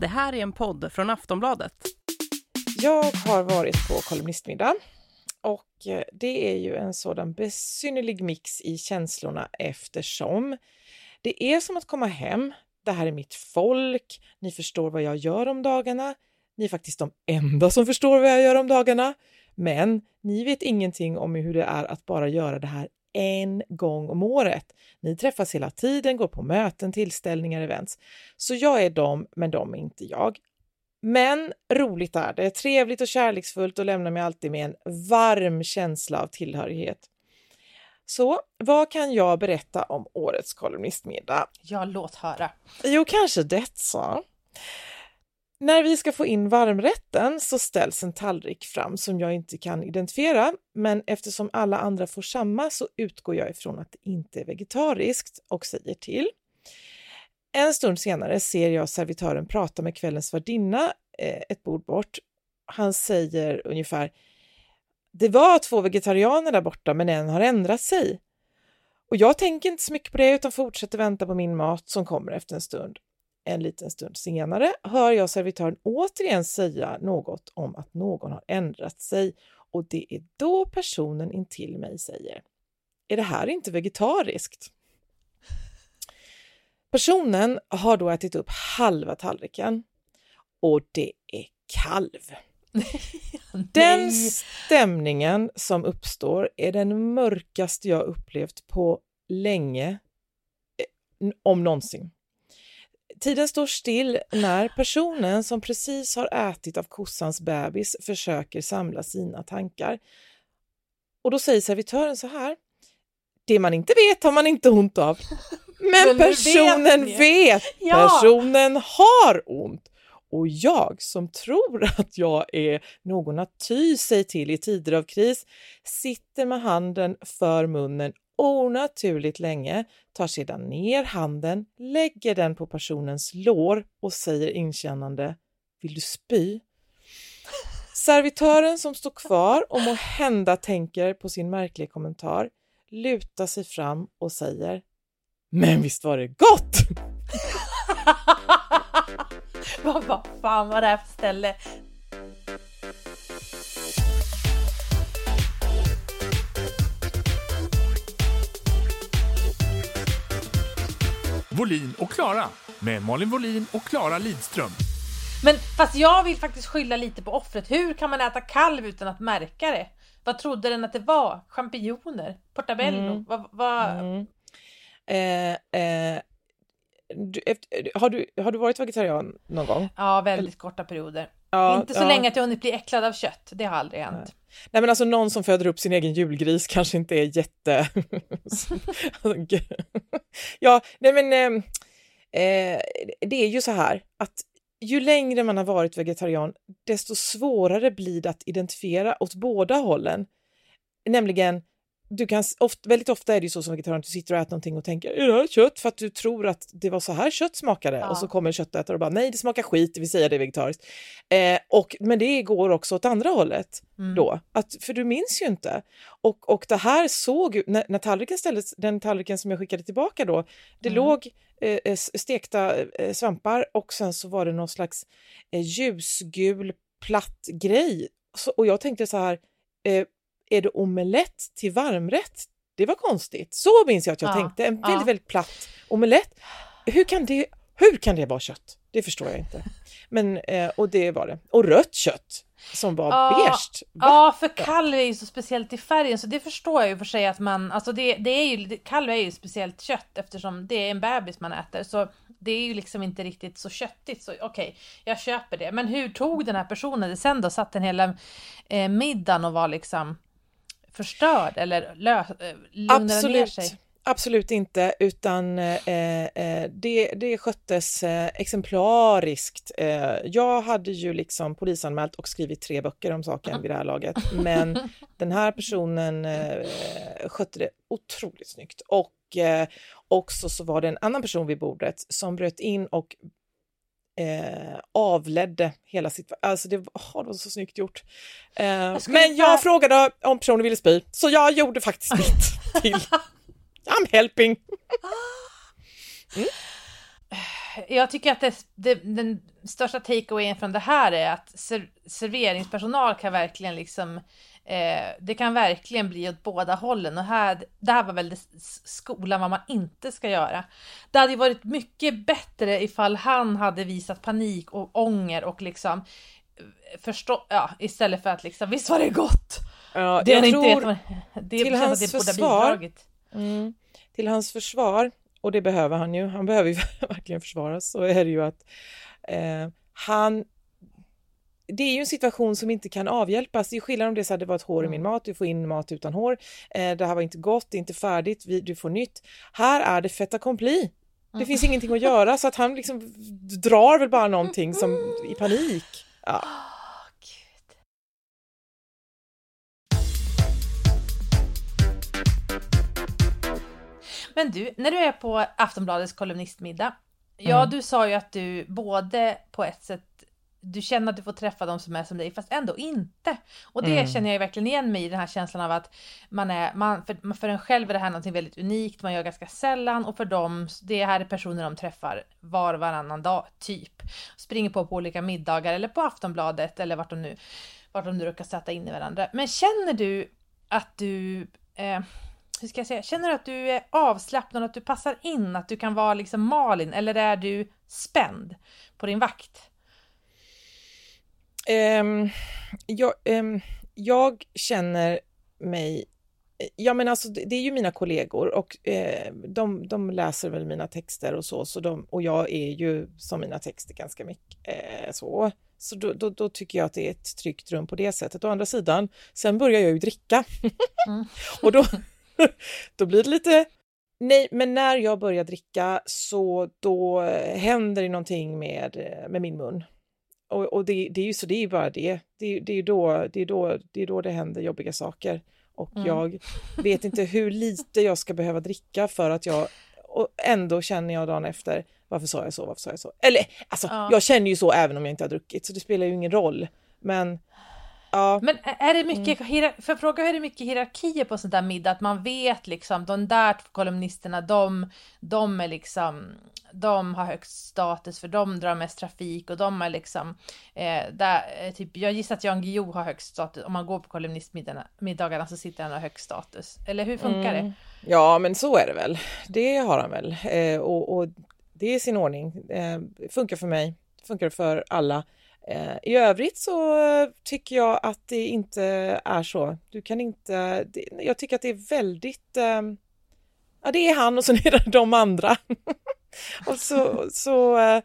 Det här är en podd från Aftonbladet. Jag har varit på kolumnistmiddag och eh, det är ju en sådan besynnerlig mix i känslorna eftersom det är som att komma hem. Det här är mitt folk. Ni förstår vad jag gör om dagarna. Ni är faktiskt de enda som förstår vad jag gör om dagarna. Men ni vet ingenting om hur det är att bara göra det här en gång om året. Ni träffas hela tiden, går på möten, tillställningar, events. Så jag är dem, men de är inte jag. Men roligt är det, trevligt och kärleksfullt och lämnar mig alltid med en varm känsla av tillhörighet. Så vad kan jag berätta om årets kolumnistmiddag? Ja, låt höra. Jo, kanske detta. När vi ska få in varmrätten så ställs en tallrik fram som jag inte kan identifiera, men eftersom alla andra får samma så utgår jag ifrån att det inte är vegetariskt och säger till. En stund senare ser jag servitören prata med kvällens värdinna eh, ett bord bort. Han säger ungefär Det var två vegetarianer där borta, men en har ändrat sig. Och jag tänker inte så mycket på det utan fortsätter vänta på min mat som kommer efter en stund. En liten stund senare hör jag servitören återigen säga något om att någon har ändrat sig och det är då personen intill mig säger Är det här inte vegetariskt? Personen har då ätit upp halva tallriken och det är kalv. Den stämningen som uppstår är den mörkaste jag upplevt på länge, eh, om någonsin. Tiden står still när personen som precis har ätit av kossans bebis försöker samla sina tankar. Och då säger servitören så här. Det man inte vet har man inte ont av. Men, personen vet, vet. Ja. personen har ont. Och jag som tror att jag är någon att ty sig till i tider av kris sitter med handen för munnen onaturligt länge, tar sedan ner handen, lägger den på personens lår och säger inkännande Vill du spy? Servitören som står kvar och må hända tänker på sin märkliga kommentar lutar sig fram och säger Men visst var det gott! vad, vad fan var det här för ställe? Volin och Klara med Malin Volin och Klara Lidström. Men fast jag vill faktiskt skylla lite på offret. Hur kan man äta kalv utan att märka det? Vad trodde den att det var? Champinjoner? Portabello? Mm. Vad, vad... Mm. Eh, eh, du, efter, har, du, har du varit vegetarian någon gång? Ja, väldigt Eller? korta perioder. Ja, inte så ja. länge att jag hunnit bli äcklad av kött. Det har aldrig hänt. Nej. Nej men alltså någon som föder upp sin egen julgris kanske inte är jätte... ja, nej men eh, eh, det är ju så här att ju längre man har varit vegetarian, desto svårare blir det att identifiera åt båda hållen. Nämligen du kan, ofta, väldigt ofta är det ju så som vegetarian att du sitter och äter någonting och tänker är det här kött? För att du tror att det var så här kött smakade ja. och så kommer köttätare och bara nej det smakar skit, det vill säga det är vegetariskt. Eh, och, men det går också åt andra hållet mm. då, att, för du minns ju inte. Och, och det här såg, när, när tallriken ställdes, den tallriken som jag skickade tillbaka då, det mm. låg eh, stekta eh, svampar och sen så var det någon slags eh, ljusgul platt grej. Så, och jag tänkte så här, eh, är det omelett till varmrätt? Det var konstigt. Så minns jag att jag ja, tänkte. En väldigt, ja. väldigt platt omelett. Hur kan, det, hur kan det vara kött? Det förstår jag inte. Men, eh, och det var det. Och rött kött som var ja, beige. Ja, för kalv är ju så speciellt i färgen så det förstår jag ju för sig att man, alltså det, det är ju, kalv är ju speciellt kött eftersom det är en bebis man äter så det är ju liksom inte riktigt så köttigt så okej, okay, jag köper det. Men hur tog den här personen det sen då? Satt den hela eh, middagen och var liksom förstörd eller lö, eh, lugnade ner sig? Absolut inte, utan eh, eh, det, det sköttes eh, exemplariskt. Eh, jag hade ju liksom polisanmält och skrivit tre böcker om saken vid det här laget, men den här personen eh, skötte det otroligt snyggt. Och eh, också så var det en annan person vid bordet som bröt in och eh, avledde hela situationen. Alltså det, oh, det var så snyggt gjort. Eh, jag men jag bara... frågade om personen ville spy, så jag gjorde faktiskt mitt till. I'm helping. Mm. Jag tycker att det, det, den största takeawayen från det här är att ser, serveringspersonal kan verkligen liksom eh, det kan verkligen bli åt båda hållen och här, det här var väl skolan vad man inte ska göra. Det hade varit mycket bättre ifall han hade visat panik och ånger och liksom eh, förstå, ja, istället för att liksom, visst var det gott? Ja, det jag tror, inte vet, det till hans det försvar-. Mm. Till hans försvar, och det behöver han ju, han behöver ju verkligen försvaras, så är det ju att eh, han det är ju en situation som inte kan avhjälpas. Det är skillnad om det så hade varit hår i min Mm. mat, du får in mat utan hår. Eh, det här var inte gott, det är inte färdigt, vi, du får nytt. Här är det fait accompli. Det Mm. finns ingenting att göra så att han liksom drar väl bara någonting som i panik. Ja. Men du, när du är på Aftonbladets kolumnistmiddag. Ja, Mm. du sa ju att du både på ett sätt du känner att du får träffa de som är som dig, fast ändå inte. Och det Mm. känner jag verkligen igen mig i, den här känslan av att man är, man, för, för en själv är det här någonting väldigt unikt, man gör ganska sällan och för dem, det här är personer de träffar var och varannan dag, typ. Springer på på olika middagar eller på Aftonbladet eller vart de nu, vart de nu råkar sätta in i varandra. Men känner du att du, eh, hur ska jag säga, känner du att du är avslappnad, att du passar in, att du kan vara liksom Malin, eller är du spänd på din vakt? Ehm, jag, ehm, jag känner mig Ja men alltså det är ju mina kollegor och eh, de, de läser väl mina texter och så, så de, och jag är ju som mina texter ganska mycket eh, så. Så då, då, då tycker jag att det är ett tryggt rum på det sättet. Å andra sidan, sen börjar jag ju dricka. Mm. och då, då blir det lite Nej, men när jag börjar dricka så då händer det någonting med, med min mun. Och, och det, det är ju så det är bara det. Det, det, är då, det, är då, det är då det händer jobbiga saker. Och Mm. jag vet inte hur lite jag ska behöva dricka för att jag... Och ändå känner jag dagen efter, varför sa jag så, varför sa jag så? Eller alltså, Ja. jag känner ju så även om jag inte har druckit, så det spelar ju ingen roll. Men ja, Men är det mycket, hierar- för fråga hur är det mycket hierarkier på sånt där middag? Att man vet liksom, de där kolumnisterna, de, de är liksom, de har högst status för de drar mest trafik och de är liksom, eh, där, eh, typ, jag gissar att Jan Guillou har högst status, om man går på kolumnistmiddagarna så sitter han och har högst status. Eller hur funkar Mm. det? Ja, men så är det väl. Det har han väl. Eh, och, och det är sin ordning. Eh, funkar för mig, funkar för alla. Eh, I övrigt så tycker jag att det inte är så. Du kan inte... Det, jag tycker att det är väldigt... Ehm, ja, det är han och sen är det de andra. och så... så eh,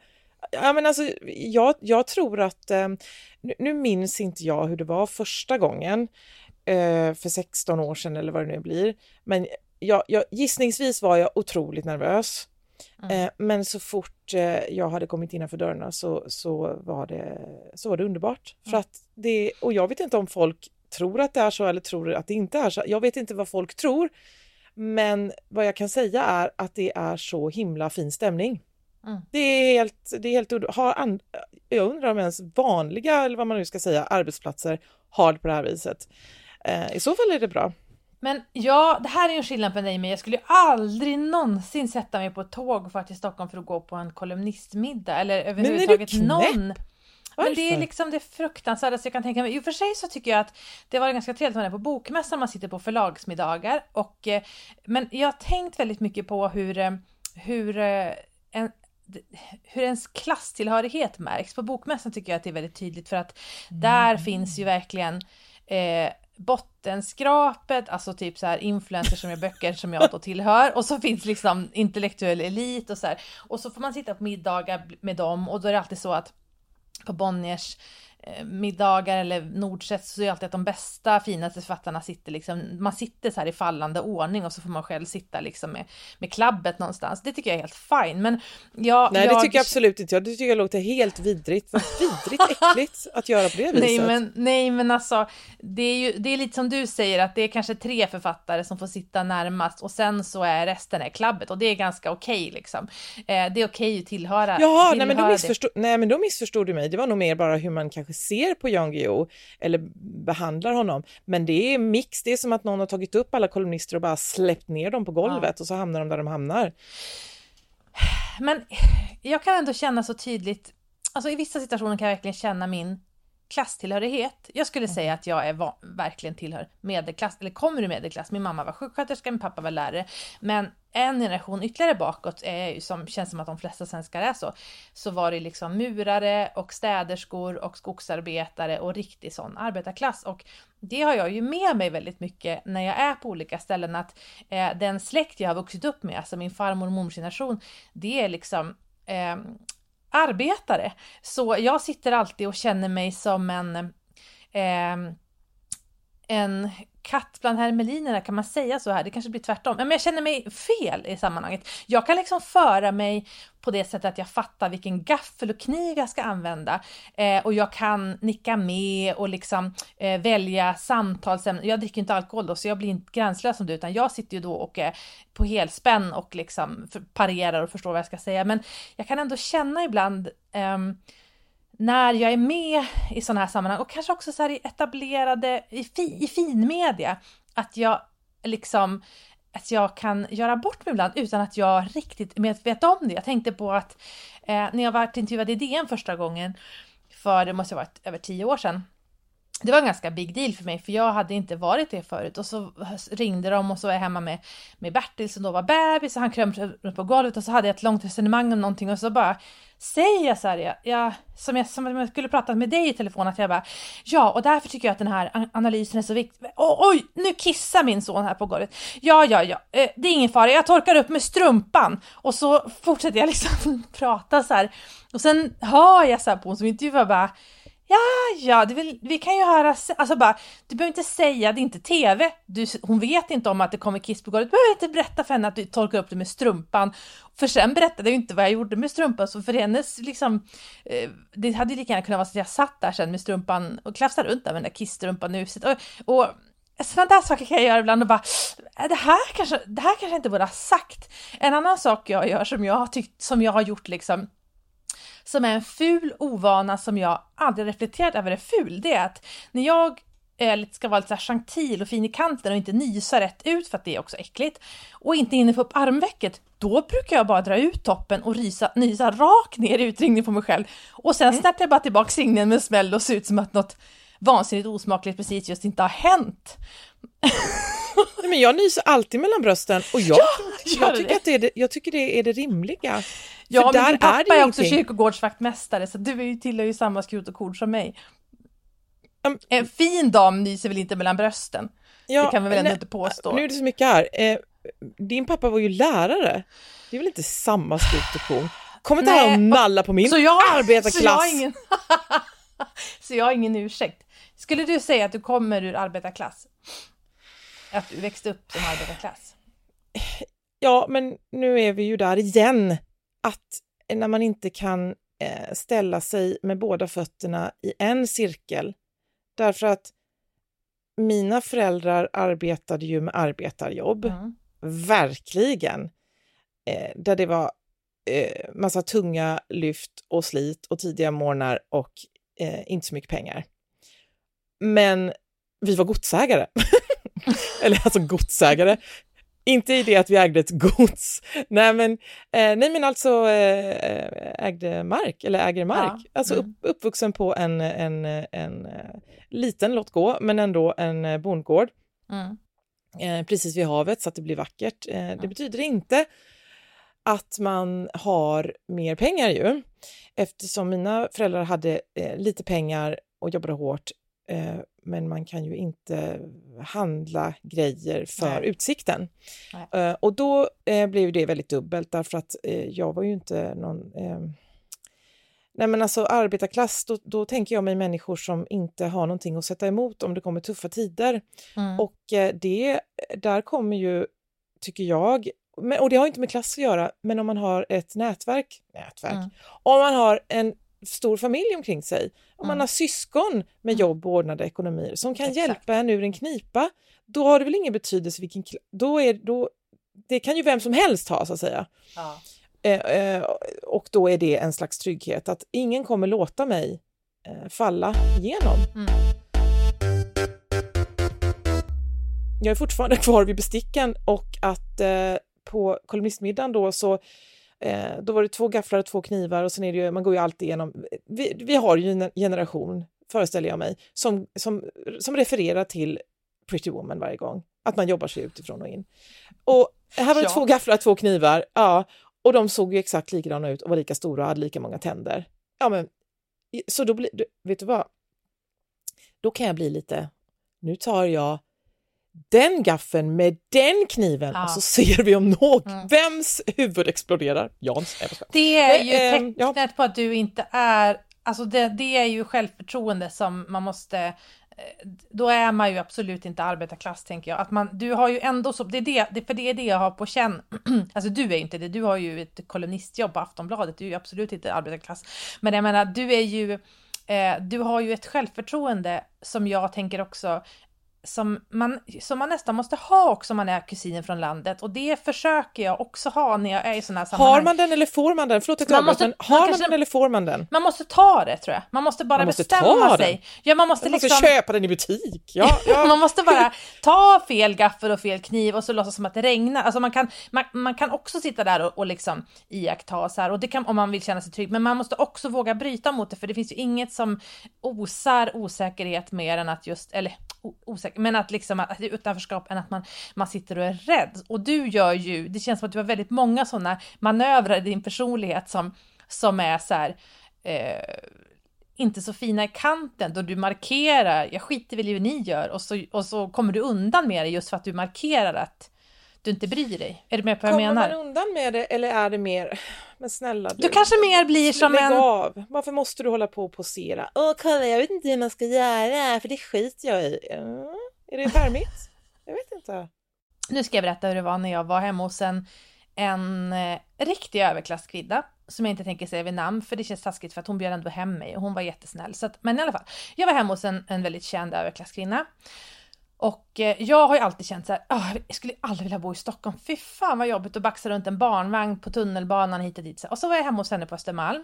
ja, men alltså, jag, jag tror att... Ehm, nu, nu minns inte jag hur det var första gången eh, för 16 år sedan eller vad det nu blir. Men jag, jag, gissningsvis var jag otroligt nervös. Mm. Eh, men så fort eh, jag hade kommit innanför dörrarna så, så, var det, så var det underbart. För Mm. att det, och jag vet inte om folk tror att det är så eller tror att det inte är så. Jag vet inte vad folk tror. Men vad jag kan säga är att det är så himla fin stämning. Mm. Det är helt, det är helt har an, Jag undrar om ens vanliga, eller vad man nu ska säga, arbetsplatser har det på det här viset. Eh, I så fall är det bra. Men ja, det här är ju en skillnad på dig men jag skulle ju aldrig någonsin sätta mig på ett tåg och fara till Stockholm för att gå på en kolumnistmiddag eller överhuvudtaget någon. Men det är Varför? liksom det fruktansvärdaste jag kan tänka mig. I och för sig så tycker jag att det var ganska trevligt när man är på bokmässan, man sitter på förlagsmiddagar. Och, eh, men jag har tänkt väldigt mycket på hur, eh, hur, eh, en, hur ens klasstillhörighet märks. På bokmässan tycker jag att det är väldigt tydligt för att där finns ju verkligen eh, bottenskrapet, alltså typ så här influencers som gör böcker som jag då tillhör och så finns liksom intellektuell elit och så här. Och så får man sitta på middagar med dem och då är det alltid så att på Bonniers middagar eller Nordsets så är det alltid att de bästa, finaste författarna sitter liksom, man sitter så här i fallande ordning och så får man själv sitta liksom med, med klabbet någonstans. Det tycker jag är helt fine. Men jag, Nej, det jag, tycker jag absolut inte. Jag- Det tycker jag låter helt vidrigt. Vad vidrigt äckligt att göra på det viset. Nej men, nej men alltså, det är ju det är lite som du säger att det är kanske tre författare som får sitta närmast och sen så är resten är klabbet och det är ganska okej liksom. Eh, det är okej att tillhöra. Jaha, nej men, tillhöra då det. missförstod, nej men då missförstod du mig. Det var nog mer bara hur man kanske ser på Jan Guillou eller behandlar honom. Men det är mix, det är som att någon har tagit upp alla kolumnister och bara släppt ner dem på golvet och så hamnar de där de hamnar. men jag kan ändå känna så tydligt, alltså i vissa situationer kan jag verkligen känna min klasstillhörighet. Jag skulle Mm. säga att jag är verkligen tillhör medelklass, eller kommer ur medelklass. Min mamma var sjuksköterska, min pappa var lärare. Men en generation ytterligare bakåt, är ju som känns som att de flesta svenskar är så, så var det liksom murare och städerskor och skogsarbetare och riktig sån arbetarklass. Och det har jag ju med mig väldigt mycket när jag är på olika ställen, att eh, den släkt jag har vuxit upp med, alltså min farmor och mormors generation, det är liksom eh, arbetare. Så jag sitter alltid och känner mig som en, eh, en katt bland hermelinerna, kan man säga så här? Det kanske blir tvärtom. Men jag känner mig fel i sammanhanget. Jag kan liksom föra mig på det sättet att jag fattar vilken gaffel och kniv jag ska använda. Eh, och jag kan nicka med och liksom eh, välja samtalsämnen. Jag dricker inte alkohol då, så jag blir inte gränslös som du, utan jag sitter ju då och är på helspänn och liksom parerar och förstår vad jag ska säga. Men jag kan ändå känna ibland ehm, när jag är med i sådana här sammanhang och kanske också så här i etablerade, i, fi, i finmedia, att jag liksom att jag kan göra bort mig ibland utan att jag riktigt vet om det. Jag tänkte på att eh, när jag var intervjuad i DN första gången, för det måste ha varit över tio år sedan, det var en ganska big deal för mig för jag hade inte varit det förut och så ringde de och så var jag hemma med, med Bertil som då var bebis och han krömde runt på golvet och så hade jag ett långt resonemang om någonting och så bara säger jag så här, jag, jag, som, jag, som jag skulle prata med dig i telefon att jag bara ja och därför tycker jag att den här analysen är så viktig. Oh, oj, nu kissar min son här på golvet. Ja, ja, ja, eh, det är ingen fara, jag torkar upp med strumpan och så fortsätter jag liksom prata så här och sen hör jag så här på hon som intervjuar bara Ja, ja, det vill, vi kan ju höra, alltså bara, du behöver inte säga, det är inte TV, du, hon vet inte om att det kommer kiss på golvet, du behöver inte berätta för henne att du torkar upp det med strumpan. För sen berättade jag ju inte vad jag gjorde med strumpan, så för hennes liksom, eh, det hade ju lika gärna kunnat vara så att jag satt där sen med strumpan och klafsade runt där med den där kissstrumpan i huset. Och, och sådana där saker kan jag göra ibland och bara, äh, det här kanske, det här kanske jag inte borde ha sagt. En annan sak jag gör som jag har tyckt, som jag har gjort liksom, som är en ful ovana som jag aldrig reflekterat över är ful, det är att när jag eh, ska vara lite så här gentil och fin i kanten och inte nysa rätt ut för att det är också äckligt och inte hinner få upp armvecket, då brukar jag bara dra ut toppen och rysa, nysa rakt ner i utringningen på mig själv. Och sen snärtar jag bara tillbaka ringen med smäll och ser ut som att något vansinnigt osmakligt precis just inte har hänt. Nej, men jag nyser alltid mellan brösten och jag, gör jag, tycker, det. att det är det, jag tycker det är det rimliga. Ja, För men din pappa är är, också ingenting. kyrkogårdsvaktmästare så du är ju, tillhör ju samma skrot och kord som mig. Um, en fin dam nyser väl inte mellan brösten? Ja, det kan vi väl ändå nej, inte påstå? Nu är det så mycket här. Eh, din pappa var ju lärare. Det är väl inte samma skrot och korn? Kom inte här och nalla på min Så jag, arbetarklass. Så jag, ingen, så jag har ingen ursäkt. Skulle du säga att du kommer ur arbetarklass? Att du växte upp som arbetarklass? Ja, men nu är vi ju där igen. Att när man inte kan eh, ställa sig med båda fötterna i en cirkel. Därför att mina föräldrar arbetade ju med arbetarjobb. Mm. Verkligen. Eh, där det var eh, massa tunga lyft och slit och tidiga morgnar och inte så mycket pengar. Men vi var godsägare. Eller alltså godsägare. Inte i det att vi ägde ett gods. Nej men, eh, nej, men alltså eh, ägde mark, eller äger mark. Ja, Alltså upp, mm. uppvuxen på en, en, en, eh, liten, låt gå, men ändå en eh, bondgård Mm. eh, precis vid havet så att det blir vackert. Eh, det Ja. betyder inte att man har mer pengar ju. Eftersom mina föräldrar hade eh, lite pengar och jobbade hårt men man kan ju inte handla grejer för Nej. utsikten. Nej. Eh, och då eh, blev det väldigt dubbelt därför att eh, jag var ju inte någon eh, Nej men alltså arbetarklass, då, då tänker jag mig människor som inte har någonting att sätta emot om det kommer tuffa tider. Mm. Och eh, det, där kommer ju, tycker jag, och det har inte med klass att göra, men om man har ett nätverk, nätverk, Mm. om man har en stor familj omkring sig, om man Mm. har syskon med jobb och ordnade ekonomier som kan Exakt. hjälpa en ur en knipa, då har det väl ingen betydelse vilken, då är, då, det kan ju vem som helst ha så att säga. Ja. Eh, eh, och då är det en slags trygghet att ingen kommer låta mig eh, falla igenom. Mm. Jag är fortfarande kvar vid besticken och att eh, på kolumnistmiddagen då så Eh, då var det två gafflar och två knivar och sen är det ju, man går ju alltid igenom, vi, vi har ju en generation, föreställer jag mig, som, som, som refererar till Pretty Woman varje gång, att man jobbar sig utifrån och in. Och här var det Ja. två gafflar, två knivar, ja, och de såg ju exakt likadana ut och var lika stora och hade lika många tänder. Ja, men så då blir, vet du vad? Då kan jag bli lite, nu tar jag den gaffeln med den kniven Ja. och så ser vi om någon, Mm. vems huvud exploderar. Jans. Det är ju ehm, ja. tecknet på att du inte är, alltså det, det är ju självförtroende som man måste eh, då är man ju absolut inte arbetarklass tänker jag. Att man, du har ju ändå så, det är det, det, för det är det jag har på känn. alltså du är inte det, du har ju ett kolumnistjobb på Aftonbladet, du är ju absolut inte arbetarklass. Men jag menar, du är ju, eh, du har ju ett självförtroende som jag tänker också som man, som man nästan måste ha också om man är kusin från landet och det försöker jag också ha när jag är i sådana här sammanhang. Har man den eller får man den? Förlåt att jag Man måste- men man har man kanske- den eller får man den? Man måste ta det tror jag. Man måste bara Man måste bestämma sig. den. Ja, man måste Man måste liksom... köpa den i butik. Ja, ja. Man måste bara ta fel gaffel och fel kniv och så låtsas som att det regnar. Alltså man kan, man, man kan också sitta där och, och liksom iaktta så här och det kan om man vill känna sig trygg. Men man måste också våga bryta mot det för det finns ju inget som osar osäkerhet mer än att just, eller o- osäker, men att liksom att det är utanförskap än att man, man sitter och är rädd. Och du gör ju, det känns som att du har väldigt många sådana manövrar i din personlighet som, som är så här eh, inte så fina i kanten då du markerar, jag skiter väl i hur ni gör och så, och så kommer du undan med det just för att du markerar att du inte bryr dig. Är du med på vad jag Kommer menar? man undan med det eller är det mer, men snälla Du kanske mer blir som en... av! Varför måste du hålla på och posera? Åh, kolla, jag vet inte hur man ska göra, för det skiter jag i. Ja, är det charmigt? Jag vet inte. Nu ska jag berätta hur det var när jag var hemma hos en, en eh, riktig överklasskvinna som jag inte tänker säga vid namn för det känns taskigt för att hon bjöd ändå hem mig och hon var jättesnäll. Så att, men i alla fall, jag var hemma hos en, en väldigt känd överklasskvinna. Och eh, jag har ju alltid känt så här, oh, jag skulle aldrig vilja bo i Stockholm. Fy fan vad jobbigt att baxa runt en barnvagn på tunnelbanan hit och dit. Så. Och så var jag hemma hos henne på Östermalm.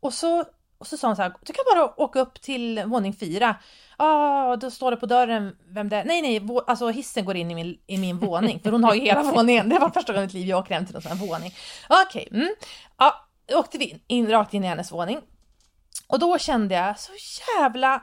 Och så, och så sa hon så här, du kan bara åka upp till våning fyra. Ja, ah, då står det på dörren vem det är. Nej, nej, vå- alltså hissen går in i min, i min våning. För hon har ju hela våningen. Det var första gången i mitt liv jag åker hem till någon sån här våning. Okej, mm. Ja, då åkte vi in, in, rakt in i hennes våning. Och då kände jag så jävla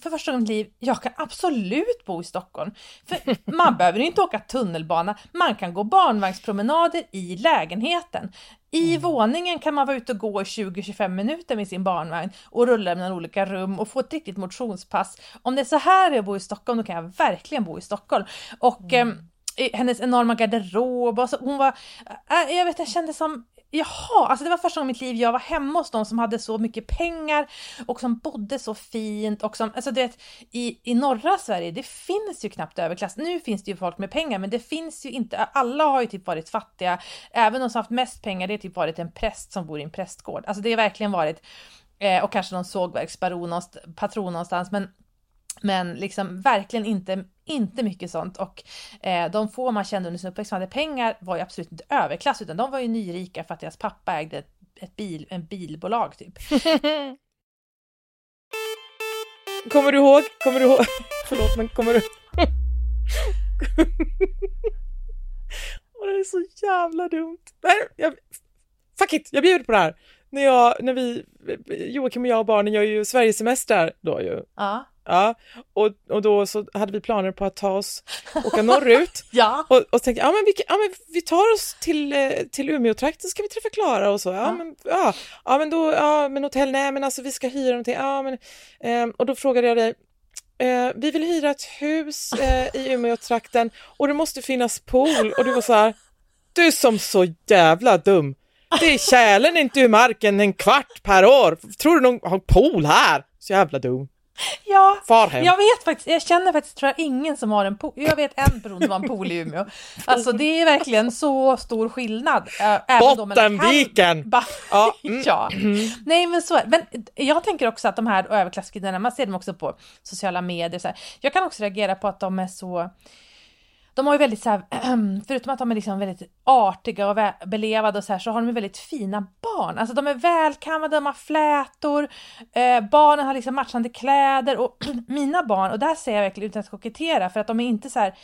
för första gången i mitt liv, jag kan absolut bo i Stockholm. För man behöver inte åka tunnelbana, man kan gå barnvagnspromenader i lägenheten. I våningen kan man vara ute och gå i 20-25 minuter med sin barnvagn och rulla mellan olika rum och få ett riktigt motionspass. Om det är så här jag bor i Stockholm, då kan jag verkligen bo i Stockholm. Och ehm, i hennes enorma garderob, och så, hon var, äh, jag vet jag kände som Jaha, alltså det var första gången i mitt liv jag var hemma hos någon som hade så mycket pengar och som bodde så fint och som, alltså du vet, i, i norra Sverige, det finns ju knappt överklass. Nu finns det ju folk med pengar, men det finns ju inte, alla har ju typ varit fattiga. Även de som haft mest pengar, det har typ varit en präst som bor i en prästgård. Alltså det har verkligen varit, eh, och kanske någon sågverksbaron, patron någonstans, men men liksom verkligen inte, inte mycket sånt. Och eh, de få man kände under sin uppväxt som hade pengar var ju absolut inte överklass, utan de var ju nyrika för att deras pappa ägde ett, ett bil, en bilbolag typ. Kommer du ihåg? Kommer du ihåg? Förlåt, men kommer du... Åh, det är så jävla dumt. Nej, jag... Fuck it, jag bjuder på det här. När, jag, när vi, Joakim och jag och barnen gör ju Sverigesemester då ju. Ja. Ja, och, och då så hade vi planer på att ta oss, åka norrut Ja. och, och tänkte, ja men, vi, ja men vi tar oss till, eh, till Umeå-trakten, ska vi träffa Klara och så, ja, Ja. men, ja, ja men då, ja men hotell, nej men alltså vi ska hyra någonting, ja men, ehm, och då frågade jag dig, eh, vi vill hyra ett hus eh, i Umeå-trakten och det måste finnas pool och du var så här, du är som så jävla dum. Det är tjälen inte ur marken en kvart per år. Tror du någon har pool här? Så jävla dum. Ja. Far hem. Jag vet faktiskt, jag känner faktiskt tror jag ingen som har en pool. Jag vet en person som har en pool i Umeå. Alltså det är verkligen så stor skillnad. äh, Bottenviken! Ba- Ja, mm. ja. Nej men så. Men jag tänker också att de här överklasskvinnorna, man ser dem också på sociala medier. Så här. Jag kan också reagera på att de är så de har ju väldigt så här, förutom att de är liksom väldigt artiga och belevade och så här, så har de ju väldigt fina barn. Alltså de är välkammade, de har flätor, eh, barnen har liksom matchande kläder och mina barn, och där säger jag verkligen utan att kokettera, för att de är inte så här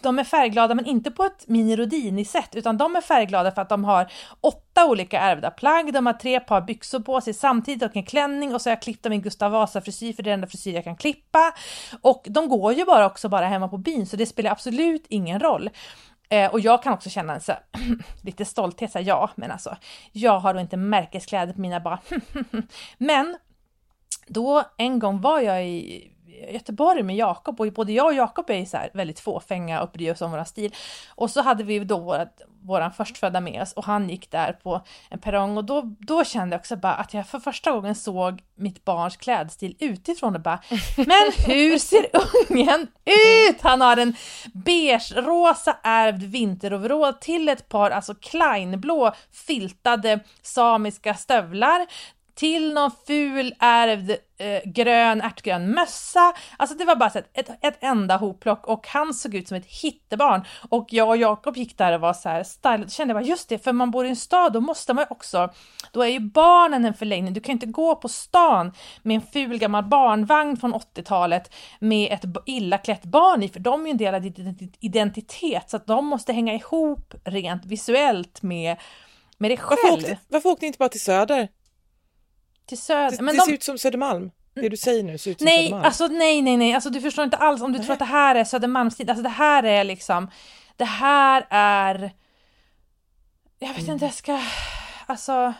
de är färgglada men inte på ett Mini Rodini-sätt utan de är färgglada för att de har åtta olika ärvda plagg, de har tre par byxor på sig samtidigt och en klänning och så har jag klippt dem i Gustav Vasa-frisyr för det är den enda frisyr jag kan klippa. Och de går ju bara också bara hemma på byn så det spelar absolut ingen roll. Eh, och jag kan också känna en så här, lite stolthet, så här, ja, men alltså, jag har då inte märkeskläder på mina barn. men då en gång var jag i Göteborg med Jakob och både jag och Jakob är så här väldigt fåfänga och bryr oss om vår stil. Och så hade vi då vårat, våran förstfödda med oss och han gick där på en perrong och då, då kände jag också bara att jag för första gången såg mitt barns klädstil utifrån och bara Men hur ser ungen ut? Han har en beige rosa ärvd vinteroverall till ett par alltså kleinblå filtade samiska stövlar till någon ful ärvd eh, grön, ärtgrön mössa. Alltså det var bara så ett, ett, enda hopplock och han såg ut som ett hittebarn. Och jag och Jakob gick där och var så här style, då kände jag bara just det, för man bor i en stad då måste man ju också, då är ju barnen en förlängning. Du kan ju inte gå på stan med en ful gammal barnvagn från 80-talet med ett illa klätt barn i, för de är ju en del av din identitet så att de måste hänga ihop rent visuellt med med dig själv. Varför åkte, varför åkte ni inte bara till Söder? Till söder. Det, men det de... ser ut som Södermalm. Det du säger nu ser ut som nej, Södermalm. Alltså, nej, nej, nej, alltså du förstår inte alls om du nej. tror att det här är Södermalmstid. Alltså det här är liksom, det här är, jag vet mm. inte, jag ska, alltså,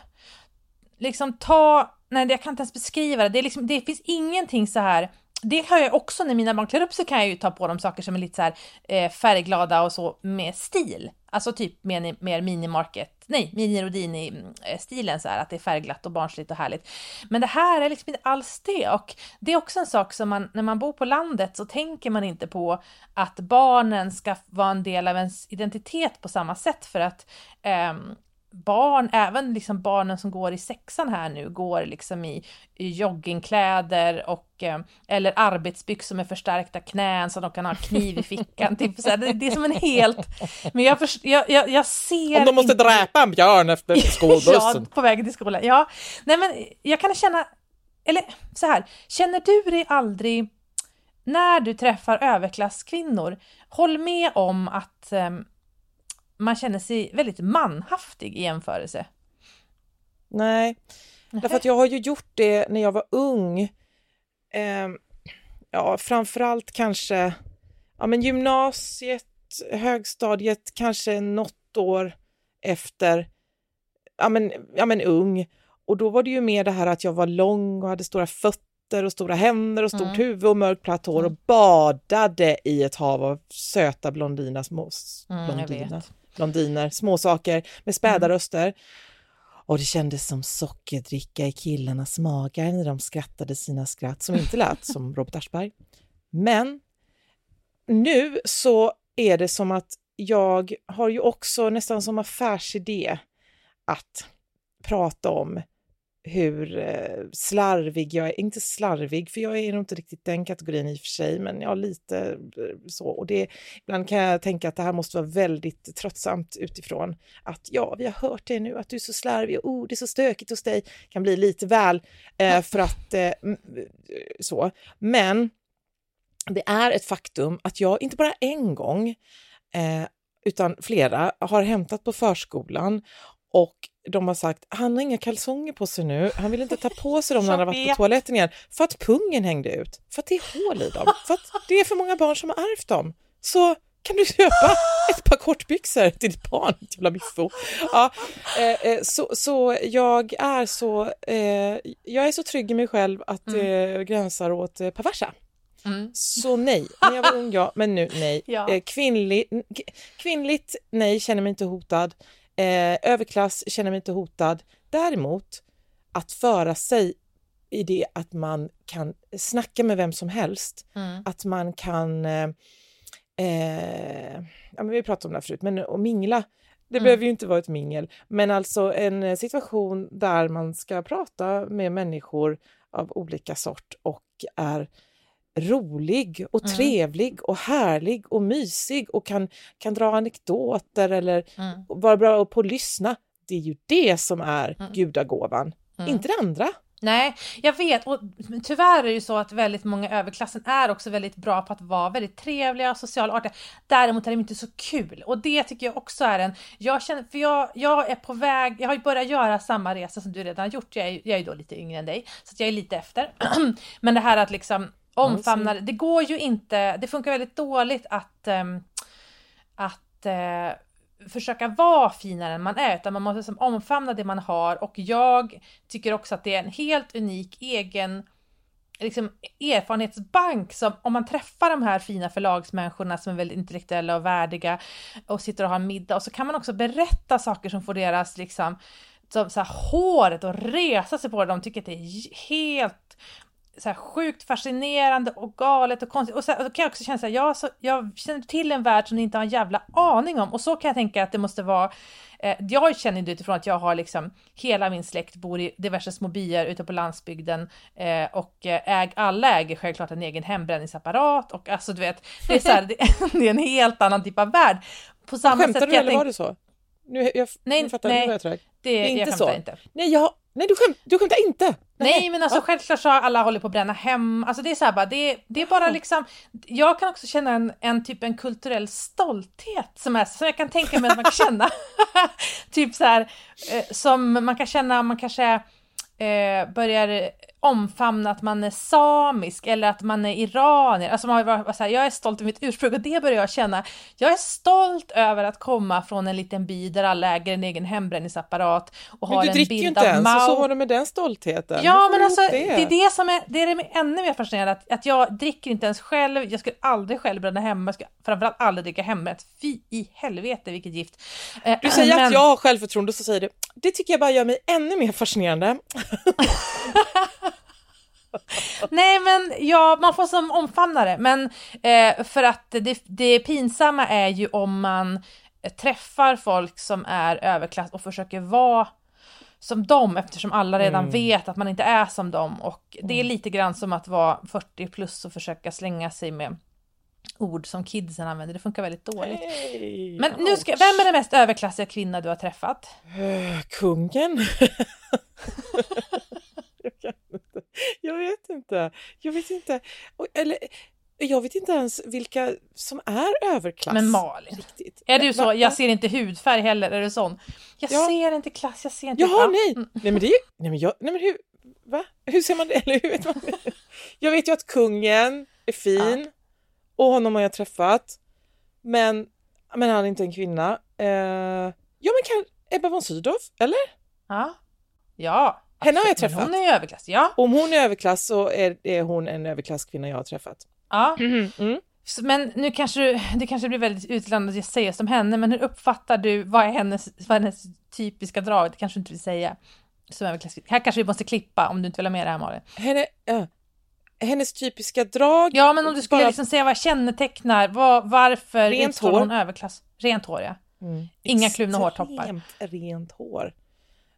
liksom ta, nej jag kan inte ens beskriva det. Det, är liksom, det finns ingenting så här det har jag också när mina barn klär upp sig kan jag ju ta på dem saker som är lite så här eh, färgglada och så med stil. Alltså typ mer, mer minimarket, nej, mini Rodini-stilen så här att det är färgglatt och barnsligt och härligt. Men det här är liksom inte alls det och det är också en sak som man, när man bor på landet så tänker man inte på att barnen ska vara en del av ens identitet på samma sätt för att eh, barn, även liksom barnen som går i sexan här nu, går liksom i, i joggingkläder och eh, eller arbetsbyxor med förstärkta knän så de kan ha kniv i fickan. typ så här, det, det, är som en helt... Men jag, för, jag, jag, jag ser... Om de måste inte... dräpa en björn efter skolbussen. ja, på vägen till skolan. Ja, nej men jag kan känna, eller så här, känner du dig aldrig när du träffar överklasskvinnor, håll med om att um, man känner sig väldigt manhaftig i jämförelse. Nej, därför att jag har ju gjort det när jag var ung. Eh, ja, framförallt kanske ja, men gymnasiet, högstadiet, kanske något år efter, ja men, ja men ung. Och då var det ju mer det här att jag var lång och hade stora fötter och stora händer och stort mm. huvud och mörkt platt hår och mm. badade i ett hav av söta blondina, små mm, blondiner blondiner, småsaker med späda mm. röster. Och det kändes som sockerdricka i killarnas magar när de skrattade sina skratt som inte lät som Robert Aschberg. Men nu så är det som att jag har ju också nästan som affärsidé att prata om hur eh, slarvig jag är. Inte slarvig, för jag är nog inte riktigt den kategorin i och för sig, men ja, lite eh, så. Och det, ibland kan jag tänka att det här måste vara väldigt tröttsamt utifrån att ja, vi har hört det nu, att du är så slarvig och oh, det är så stökigt hos dig, kan bli lite väl eh, för att eh, så. Men det är ett faktum att jag inte bara en gång eh, utan flera har hämtat på förskolan och de har sagt han har inga kalsonger på sig nu, han vill inte ta på sig dem när han har varit på toaletten igen för att pungen hängde ut, för att det är hål i dem, för att det är för många barn som har ärvt dem. Så kan du köpa ett par kortbyxor till ditt barn, jävla miffo. Ja, eh, eh, så, så jag är så, eh, jag är så trygg i mig själv att mm. eh, gränsar åt eh, perversa. Mm. Så nej, när jag var ung ja, men nu nej. Ja. Eh, kvinnlig, kvinnligt nej, känner mig inte hotad. Eh, överklass, känner mig inte hotad. Däremot att föra sig i det att man kan snacka med vem som helst, mm. att man kan, eh, eh, ja men vi pratade om det här förut, men att mingla, det mm. behöver ju inte vara ett mingel, men alltså en situation där man ska prata med människor av olika sort och är rolig och mm. trevlig och härlig och mysig och kan, kan dra anekdoter eller mm. vara bra på att lyssna. Det är ju det som är mm. gudagåvan, mm. inte det andra. Nej, jag vet. Och tyvärr är det ju så att väldigt många överklassen är också väldigt bra på att vara väldigt trevliga och socialartiga. Däremot är de inte så kul och det tycker jag också är en... Jag känner, för jag, jag är på väg, jag har ju börjat göra samma resa som du redan har gjort. Jag är, jag är ju då lite yngre än dig, så jag är lite efter. Men det här att liksom omfamnar det går ju inte, det funkar väldigt dåligt att, ehm, att eh, försöka vara finare än man är, utan man måste liksom omfamna det man har och jag tycker också att det är en helt unik egen liksom, erfarenhetsbank som om man träffar de här fina förlagsmänniskorna som är väldigt intellektuella och värdiga och sitter och har middag och så kan man också berätta saker som får deras liksom så, så här, håret och resa sig på det. De tycker att det är helt så här sjukt fascinerande och galet och konstigt. Och så, och så kan jag också känna så här, jag, så, jag känner till en värld som ni inte har en jävla aning om. Och så kan jag tänka att det måste vara. Eh, jag känner det utifrån att jag har liksom hela min släkt bor i diverse små byar ute på landsbygden eh, och äg, alla äger självklart en egen hembränningsapparat och alltså du vet, det är så här, det, det, är en helt annan typ av värld. På samma Skämtar sätt du eller var det så? Nu, jag, nej, nu fattar nej, jag, det, det är inte jag så. inte. Nej, jag, nej du, skämt, du skämtar inte! Nej, men alltså självklart så har alla hållit på att bränna hem. Alltså det är så här bara, det, det är bara liksom. Jag kan också känna en, en typ en kulturell stolthet som är som jag kan tänka mig att man kan känna. typ så här eh, som man kan känna om man kanske eh, börjar omfamna att man är samisk eller att man är iranier. Alltså man var så här, jag är stolt över mitt ursprung och det börjar jag känna. Jag är stolt över att komma från en liten by där alla äger en egen hembränningsapparat och har en bild av Men du dricker ju inte ens, Mao. så var det med den stoltheten. Ja, men alltså det. det. är det som är, det är det ännu mer fascinerande, att, att jag dricker inte ens själv, jag skulle aldrig själv bränna hemma, jag skulle framförallt aldrig dricka hembränt. Fy i helvete vilket gift. Eh, du säger men... att jag har självförtroende, så säger du, det tycker jag bara gör mig ännu mer fascinerande. Nej men ja, man får som omfamna det. Men eh, för att det, det pinsamma är ju om man träffar folk som är överklass och försöker vara som dem eftersom alla redan mm. vet att man inte är som dem och det är mm. lite grann som att vara 40 plus och försöka slänga sig med ord som kidsen använder. Det funkar väldigt dåligt. Hey, Men nu ska, vem är den mest överklassiga kvinna du har träffat? Uh, kungen. Jag vet inte. Jag vet inte. Eller, jag vet inte ens vilka som är överklass. Men Malin, riktigt. är du så? Jag ser inte hudfärg heller, är det sån? Jag ja. ser inte klass, jag ser inte... Jaha, nej! Mm. Nej men det är Nej men jag... Nej men hur... Va? Hur ser man det? Eller hur vet man det? Jag vet ju att kungen är fin ja. Och honom har jag träffat. Men, men han är inte en kvinna. Uh, ja men kan Ebba von Sydow, eller? Ja. Ja, henne har jag träffat. hon är ju överklass, ja. Om hon är överklass så är, är hon en överklasskvinna jag har träffat. Ja. Mm. Mm. Men nu kanske det kanske blir väldigt utlandat att säga som henne, men hur uppfattar du, vad är hennes, vad är hennes typiska drag? Det kanske du inte vill säga. Som överklass. Här kanske vi måste klippa om du inte vill ha med det här Malin. Henne, ja. Hennes typiska drag? Ja, men om du skulle bara... liksom säga vad kännetecknar, var, varför Rent hår. hon överklass? Rent hår, ja. Mm. Inga kluvna hårtoppar. Rent hår.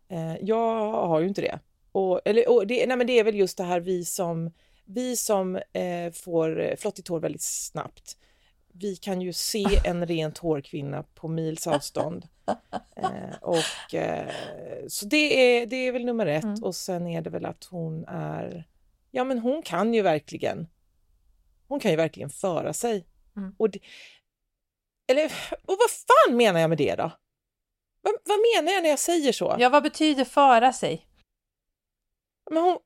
Eh, jag har ju inte det. Och, eller, och det, nej men det är väl just det här vi som, vi som eh, får flottigt hår väldigt snabbt. Vi kan ju se en rent hårkvinna på mils avstånd. Eh, och, eh, så det är, det är väl nummer ett mm. och sen är det väl att hon är, ja men hon kan ju verkligen, hon kan ju verkligen föra sig. Mm. Och det, eller och vad fan menar jag med det då? Vad, vad menar jag när jag säger så? Ja, vad betyder föra sig? Men hon,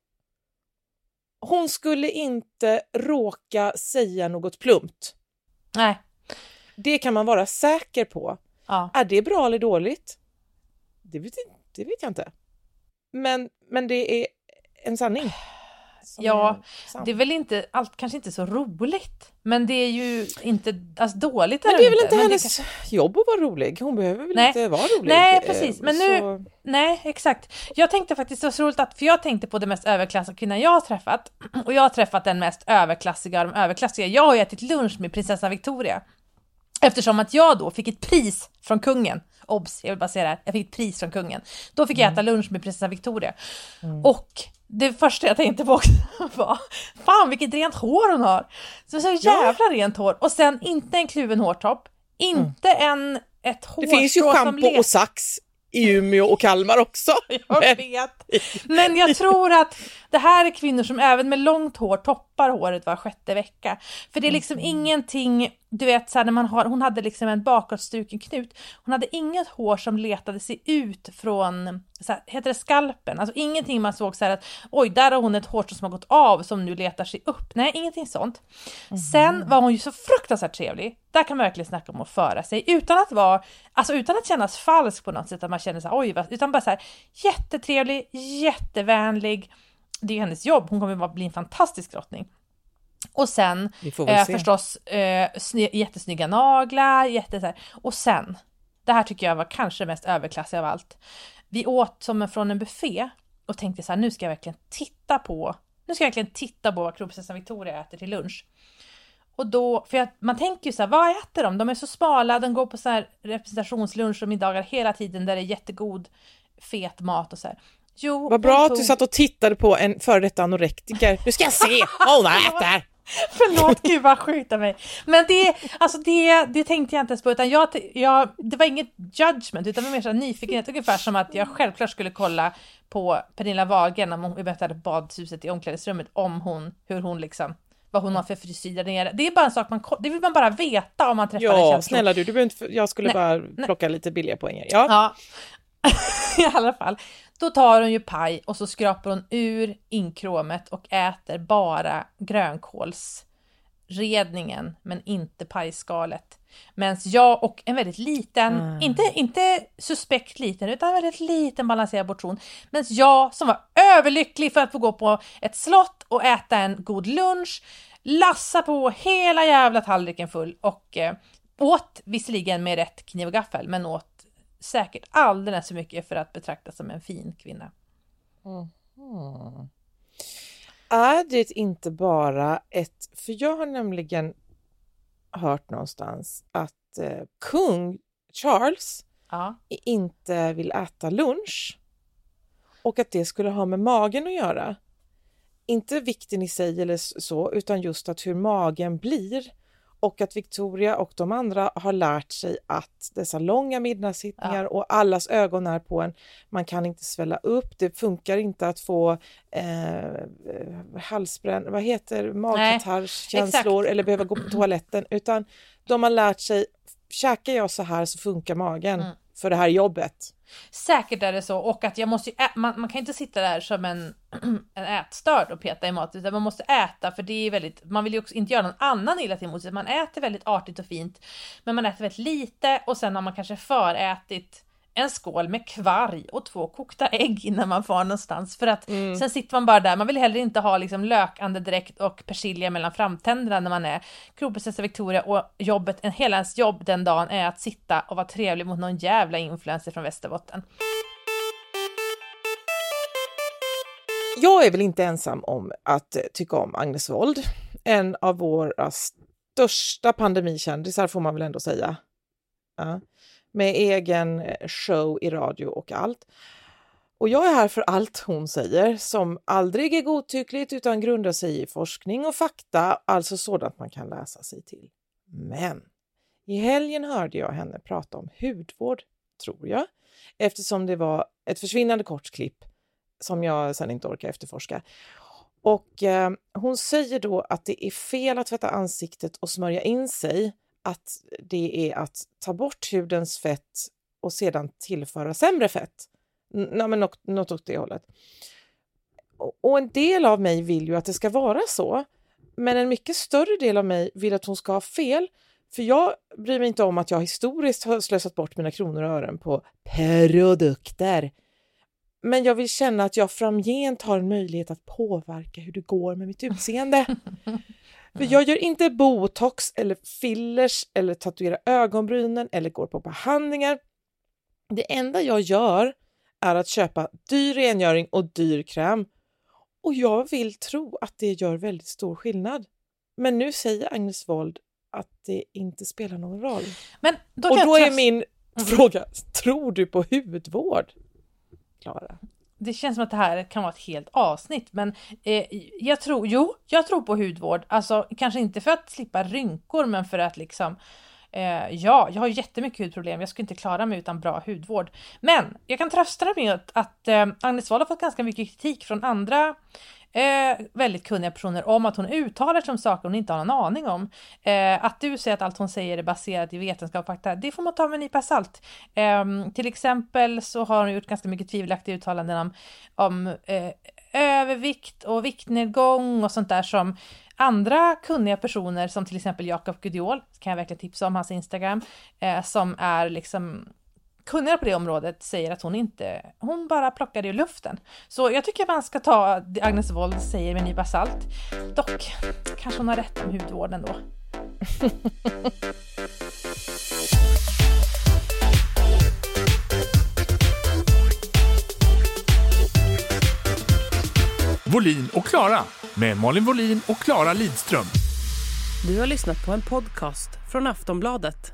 hon skulle inte råka säga något plumpt. Nej. Det kan man vara säker på. Ja. Är det bra eller dåligt? Det vet, det vet jag inte. Men, men det är en sanning. Ja, det är väl inte, allt kanske inte så roligt. Men det är ju inte, alltså dåligt är Men det är väl inte hennes kan... jobb att vara rolig? Hon behöver väl nej. inte vara rolig? Nej, precis. Men nu, så... nej, exakt. Jag tänkte faktiskt, det var så roligt att, för jag tänkte på det mest överklassiga kvinnan jag har träffat. Och jag har träffat den mest överklassiga av de överklassiga. Jag har ju ätit lunch med prinsessan Victoria. Eftersom att jag då fick ett pris från kungen. Obs, jag vill bara säga det här. Jag fick ett pris från kungen. Då fick jag äta mm. lunch med prinsessan Victoria. Mm. Och det första jag tänkte på var, fan vilket rent hår hon har! Så, så jävla rent hår! Och sen inte en kluven hårtopp, inte mm. en, ett hårstrå Det finns ju schampo och sax i Umeå och Kalmar också. Jag Men- vet. Men jag tror att det här är kvinnor som även med långt hår toppar håret var sjätte vecka. För det är liksom ingenting, du vet så här, när man har, hon hade liksom en bakåtstruken knut. Hon hade inget hår som letade sig ut från, så här, heter det skalpen? Alltså ingenting man såg så här att oj, där har hon ett hårstrå som har gått av som nu letar sig upp. Nej, ingenting sånt. Sen var hon ju så fruktansvärt trevlig. Där kan man verkligen snacka om att föra sig utan att vara, alltså utan att kännas falsk på något sätt, att man känner så här, oj, utan bara så här jättetrevlig, jättevänlig. Det är hennes jobb, hon kommer att bli en fantastisk drottning. Och sen eh, förstås eh, sny- jättesnygga naglar, jätte så här. Och sen, det här tycker jag var kanske mest överklassigt av allt. Vi åt som från en buffé och tänkte så här, nu ska jag verkligen titta på, nu ska jag verkligen titta på vad kronprinsessan Victoria äter till lunch. Och då, för jag, man tänker ju så här, vad äter de? De är så smala, de går på så här representationslunch och middagar hela tiden där det är jättegod fet mat och så här. Jo, Vad bra att du satt och tittade på en före detta anorektiker. Nu ska jag se vad hon äter! Förlåt, gud vad sjukt av mig. Men det, alltså det, det tänkte jag inte ens på, utan jag, jag, det var inget judgment, utan det var mer så nyfikenhet, ungefär som att jag självklart skulle kolla på Pernilla Wahlgren om hon, vi mötte badhuset i omklädningsrummet, om hon, hur hon liksom, vad hon har för frisyr där nere. Det är bara en sak man, det vill man bara veta om man träffar en Ja, snälla du, du inte, jag skulle Nej, bara plocka lite billiga poänger. Ja. Ja, i alla fall. Då tar hon ju paj och så skrapar hon ur inkråmet och äter bara grönkålsredningen men inte pajskalet. Medan jag och en väldigt liten, Mm. inte, inte suspekt liten, utan en väldigt liten balanserad portion. Medan jag som var överlycklig för att få gå på ett slott och äta en god lunch, lassa på hela jävla tallriken full och eh, åt visserligen med rätt kniv och gaffel, men åt säkert alldeles för mycket för att betraktas som en fin kvinna. Mm. Är det inte bara ett, för jag har nämligen hört någonstans att eh, kung Charles Ja, inte vill äta lunch och att det skulle ha med magen att göra. Inte vikten i sig eller så, utan just att hur magen blir och att Victoria och de andra har lärt sig att dessa långa middagssittningar och allas ögon är på en, man kan inte svälla upp, det funkar inte att få eh, halsbränn, vad heter magkatarrkänslor eller behöva gå på toaletten, utan de har lärt sig, käkar jag så här så funkar magen. Mm för det här jobbet. säkert är det så och att jag måste ju ä- man, man kan inte sitta där som en, en ätstörd och peta i mat utan man måste äta för det är väldigt, man vill ju också inte göra någon annan illa till mot sig. Man äter väldigt artigt och fint men man äter väldigt lite och sen har man kanske förätit en skål med kvarg och två kokta ägg innan man far någonstans för att sen sitter man bara där. Man vill heller inte ha liksom lökandedräkt och persilja mellan framtänderna när man är kronprinsessa Victoria och jobbet, en hela ens jobb den dagen är att sitta och vara trevlig mot någon jävla influencer från Västerbotten. Jag är väl inte ensam om att tycka om Agnes Wold, en av våra största pandemikändisar får man väl ändå säga. Ja. Med egen eh, show i radio och allt. Och jag är här för allt hon säger som aldrig är godtyckligt utan grundar sig i forskning och fakta, alltså sådant man kan läsa sig till. Men i helgen hörde jag henne prata om hudvård, tror jag, eftersom det var ett försvinnande kort klipp som jag sen inte orkar efterforska. Och eh, hon säger då att det är fel att tvätta ansiktet och smörja in sig, att det är att ta bort hudens fett och sedan tillföra sämre fett. N- Nej, men något, något åt det hållet. Och, och en del av mig vill ju att det ska vara så, men en mycket större del av mig vill att hon ska ha fel. För jag bryr mig inte om att jag historiskt har slösat bort mina kronor och ören på produkter. Men jag vill känna att jag framgent har en möjlighet att påverka hur det går med mitt utseende. För jag gör inte botox eller fillers eller tatuerar ögonbrynen eller går på behandlingar. Det enda jag gör är att köpa dyr rengöring och dyr kräm. Och jag vill tro att det gör väldigt stor skillnad. Men nu säger Agnes Wold att det inte spelar någon roll. Men då Och då är min fråga, tror du på hudvård? Klara? Det känns som att det här kan vara ett helt avsnitt, men eh, jag tror, jo, jag tror på hudvård. Alltså kanske inte för att slippa rynkor, men för att liksom Eh, ja, jag har jättemycket hudproblem. Jag skulle inte klara mig utan bra hudvård. Men jag kan trösta dig med att, att eh, Agnes Wahl har fått ganska mycket kritik från andra eh, väldigt kunniga personer om att hon uttalar sig om saker hon inte har någon aning om. Eh, att du säger att allt hon säger är baserat i vetenskap och fakta, det får man ta med en nypa salt. Eh, till exempel så har hon gjort ganska mycket tvivelaktiga uttalanden om, om eh, övervikt och viktnedgång och sånt där som andra kunniga personer som till exempel Jakob Gudiol, kan jag verkligen tipsa om hans Instagram, eh, som är liksom kunniga på det området säger att hon inte, hon bara plockar det ur luften. Så jag tycker man ska ta det Agnes Wold säger med en nypa salt. Dock kanske hon har rätt om hudvården då. Volin och Klara med Malin Volin och Klara Lidström. Du har lyssnat på en podcast från Aftonbladet.